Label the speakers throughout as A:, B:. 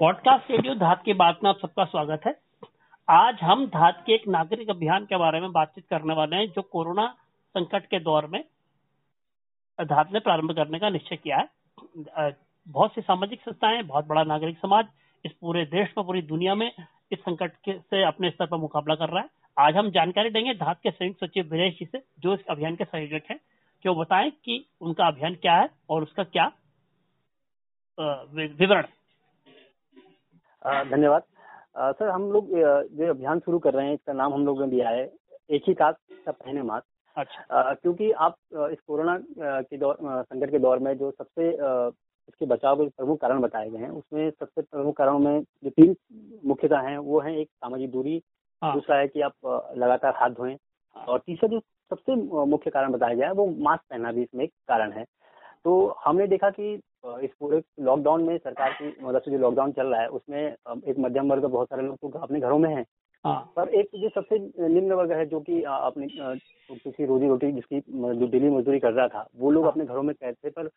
A: Podcast radio धात की बात में आप सबका स्वागत है। आज हम धात के एक नागरिक अभियान के बारे में बातचीत करने वाले हैं, जो कोरोना संकट के दौर में धात ने प्रारंभ करने का निश्चय किया है। बहुत सी सामाजिक संस्थाएँ, बहुत बड़ा नागरिक समाज इस पूरे देश में, पूरी दुनिया में इस संकट के, से अपने स्तर पर मुकाबला कर रहा है। आज हम जानकारी देंगे धात के संयुक्त सचिव वीरेश जी से, जो इस अभियान के संयोजक है, कि वो बताएँ कि उनका अभियान क्या है और उसका क्या विवरण।
B: धन्यवाद। सर हम लोग जो अभियान शुरू कर रहे हैं इसका नाम हम लोग ने दिया है एक ही काक सब पहने मास्क। अच्छा। क्योंकि आप इस कोरोना के दौर संकट के दौर में जो सबसे इसके बचाव के प्रमुख कारण बताए गए हैं उसमें सबसे प्रमुख कारणों में जो तीन मुख्यतः हैं वो है एक सामाजिक दूरी हाँ। दूसरा है कि आप लगातार हाथ धोएँ और तीसरा जो सबसे मुख्य कारण बताया गया है वो मास्क पहनना भी इसमें एक कारण है। तो हमने देखा कि इस पूरे लॉकडाउन में सरकार की मदद से जो लॉकडाउन चल रहा है उसमें एक मध्यम वर्ग बहुत सारे लोग तो अपने घरों में हैं हाँ। पर एक जो सबसे निम्न वर्ग है जो कि अपनी किसी रोजी रोटी जिसकी जो डेली मजदूरी कर रहा था वो लोग हाँ। अपने घरों में कैद थे पर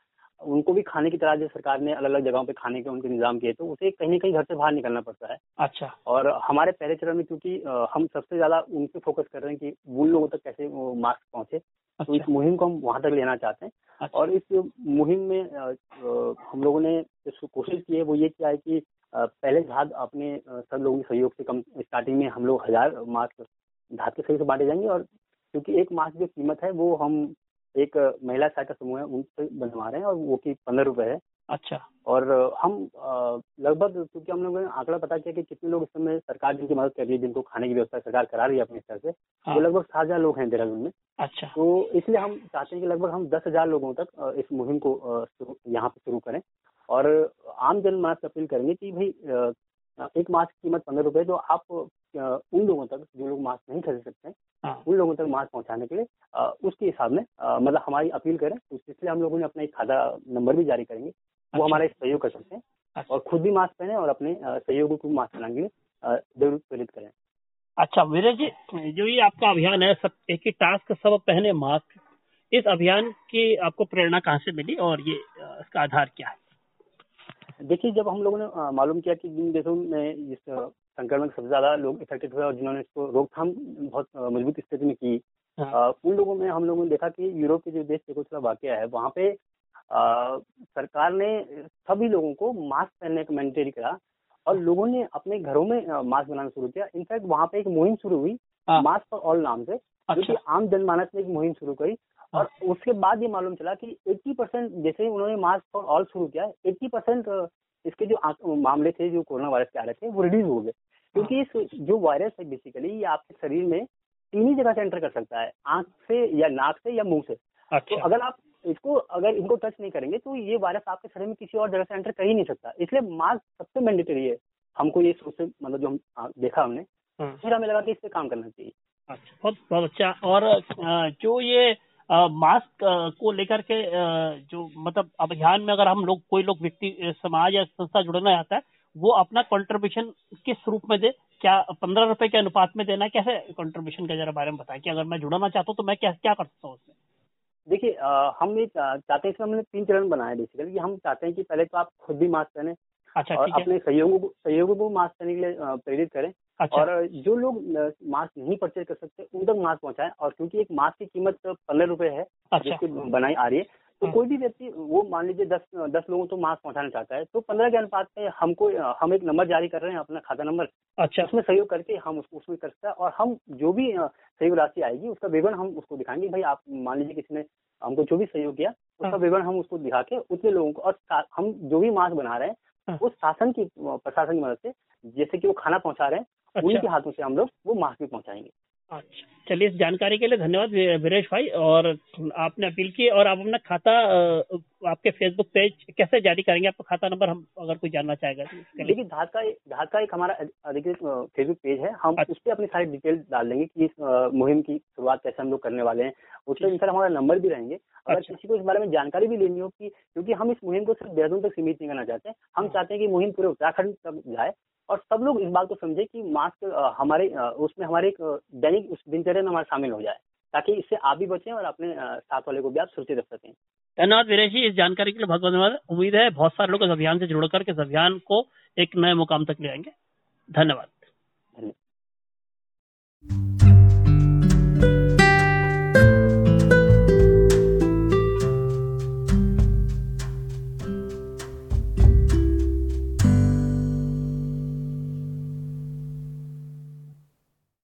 B: उनको भी खाने की तरह जो सरकार ने अलग अलग जगहों पे खाने के उनके निज़ाम किए तो उसे कहीं ना कहीं घर से बाहर निकलना पड़ता है
A: अच्छा और
B: हमारे पहले चरण में क्योंकि हम सबसे ज़्यादा उन पे फोकस कर रहे हैं कि उन लोगों तक कैसे मास्क पहुँचे अच्छा। तो इस अच्छा। मुहिम को हम वहाँ तक लेना चाहते हैं अच्छा। और इस मुहिम में हम लोगों ने जो कोशिश की है वो ये किया है कि पहले भाग अपने सब लोगों के सहयोग से कम स्टार्टिंग में हम लोग हज़ार मास्क धात के सही से बांटे जाएँगे और क्योंकि एक मास्क जो कीमत है वो हम एक महिला सहायता समूह है उनसे बनवा रहे हैं और वो की पंद्रह रुपए है।
A: अच्छा।
B: और हम लगभग क्योंकि हम लोगों ने आंकड़ा पता किया कि कितने लोग इस समय सरकार जिनकी मदद कर रही है जिनको खाने की व्यवस्था सरकार करा रही है अपने स्तर से हाँ। वो लगभग सात हज़ार लोग हैं देहरादून में।
A: अच्छा।
B: तो इसलिए हम चाहते हैं कि लगभग हम दस हज़ार लोगों तक इस मुहिम को यहाँ पे शुरू करें। और आम जनमानस से अपील करेंगे कि भाई एक मास्क की कीमत पंद्रह रुपए तो आप उन लोगों तक जो लोग मास्क नहीं खरीद सकते हैं हाँ। उन लोगों तक मास्क पहुँचाने के लिए उसके हिसाब में मतलब हमारी अपील करें तो इसलिए हम लोगों ने अपना एक खाता नंबर भी जारी करेंगे वो अच्छा। हमारा सहयोग कर सकते हैं अच्छा। और खुद भी मास्क पहने और अपने सहयोगों को मास्क पहनाने के लिए ज़रूर प्रेरित करें
A: अच्छा वीरेश जी जो ये आपका अभियान है सब एक ही टास्क सब पहने मास्क इस अभियान की आपको प्रेरणा कहाँ से मिली और ये इसका आधार क्या है
B: देखिए जब हम लोगों ने मालूम किया कि जिन देशों में इस संक्रमण सबसे ज़्यादा लोग इफेक्टेड हुए और जिन्होंने इसको रोकथाम बहुत मज़बूत स्थिति में की हाँ। उन लोगों में हम लोगों ने देखा कि यूरोप के जो देश चेकोस्लोवाकिया वाक्य है वहाँ पे आ, सरकार ने सभी लोगों को मास्क पहनने का मैंडेटरी करा और लोगों ने अपने घरों में मास्क बनाना शुरू किया इनफैक्ट वहाँ पे एक मुहिम शुरू हुई मास्क फॉर ऑल नाम से अच्छा। जो कि आम जनमानस ने एक मुहिम शुरू करी और हाँ। उसके बाद ये मालूम चला कि 80 परसेंट जैसे ही उन्होंने मास्क फॉर ऑल शुरू किया 80 परसेंट इसके जो मामले थे जो कोरोना वायरस के आ रहे थे वो रिड्यूस हो गए क्योंकि इस जो वायरस है बेसिकली ये आपके शरीर में तीन ही जगह से एंटर कर सकता है आँख से या नाक से या मुँह से तो अच्छा। तो अगर आप इसको अगर इनको टच नहीं करेंगे तो ये वायरस आपके शरीर में किसी और जगह से एंटर कर ही नहीं सकता इसलिए मास्क सबसे मैंडेटरी है हमको ये सोच से मतलब जो हम देखा हमने हाँ। फिर हमें लगा कि इस पे काम करना चाहिए
A: अच्छा बहुत बहुत अच्छा और जो ये मास्क को लेकर के जो मतलब अभियान में अगर हम लोग, कोई लोग व्यक्ति समाज या संस्था जुड़ना चाहता है, वो अपना कंट्रीब्यूशन किस रूप में दे? क्या पंद्रह रुपए के अनुपात में देना कैसे कंट्रीब्यूशन के जरा बारे में बताएँ कि अगर मैं जुड़ना चाहता हूँ तो मैं क्या क्या कर सकता हूँ उसमें
B: देखिए हम ये चाहते हैं इसमें हमने तीन चरण बनाए बेसिकली हम चाहते हैं कि पहले तो आप खुद भी मास्क पहने अच्छा और अपने सहयोगों को सहयोगों को मास्क पहनने के लिए प्रेरित करें अच्छा। और जो लोग मास्क नहीं परचेज कर सकते उन तक मास्क पहुंचाएँ और क्योंकि एक मास्क की कीमत पंद्रह रुपए है अच्छा। जिसकी बनाई आ रही है तो हाँ। कोई भी व्यक्ति वो मान लीजिए दस दस लोगों को मास्क पहुंचाना चाहता है तो पंद्रह के अनुपात में हमको हम एक नंबर जारी कर रहे हैं अपना खाता नंबर अच्छा उसमें सहयोग करके हम उसको उसमें कर सकते हैं और हम जो भी सहयोग राशि आएगी उसका विवरण हम उसको दिखाएँगे भाई आप मान लीजिए किसी ने हमको जो भी सहयोग किया उसका हाँ। विवरण हम उसको दिखा के उतने लोगों को और हम जो भी मास्क बना रहे हैं हाँ। उस शासन की प्रशासन की मदद से जैसे कि वो खाना पहुँचा रहे हैं अच्छा। उन्हीं के हाथों से हम लोग वो मास्क भी पहुंचाएँगे
A: अच्छा चलिए इस जानकारी के लिए धन्यवाद वीरेश भाई और आपने अपील की और आप अपना खाता आपके फेसबुक पेज कैसे जारी करेंगे आपका खाता नंबर हम अगर कोई जानना चाहेगा
B: तो देखिए धात का धात का एक हमारा अधिकृत फेसबुक पेज है हम अच्छा। उस पर अपनी सारी डिटेल डाल देंगे कि इस मुहिम की शुरुआत कैसे हम लोग करने वाले हैं उस पर इनफैक्ट हमारा नंबर भी रहेंगे। अगर अच्छा। किसी को इस बारे में जानकारी भी लेनी हो कि क्योंकि हम इस मुहिम को सिर्फ़ देहरादून तक सीमित नहीं करना चाहते हैं हम हाँ। चाहते हैं कि मुहिम पूरे उत्तराखंड तक जाए और सब लोग इस बात को समझे कि मास्क हमारे उसमें हमारे एक दैनिक उस दिनचर्या में हमारा शामिल हो जाए ताकि इससे आप भी बचें और अपने साथ वाले को भी आप सुरक्षित रख सकें।
A: धन्यवाद वीरेश जी इस जानकारी के लिए बहुत बहुत धन्यवाद। उम्मीद है बहुत सारे लोग इस अभियान से जुड़ करके इस अभियान को एक नए मुकाम तक ले आएँगे। धन्यवाद। धन्यवाद।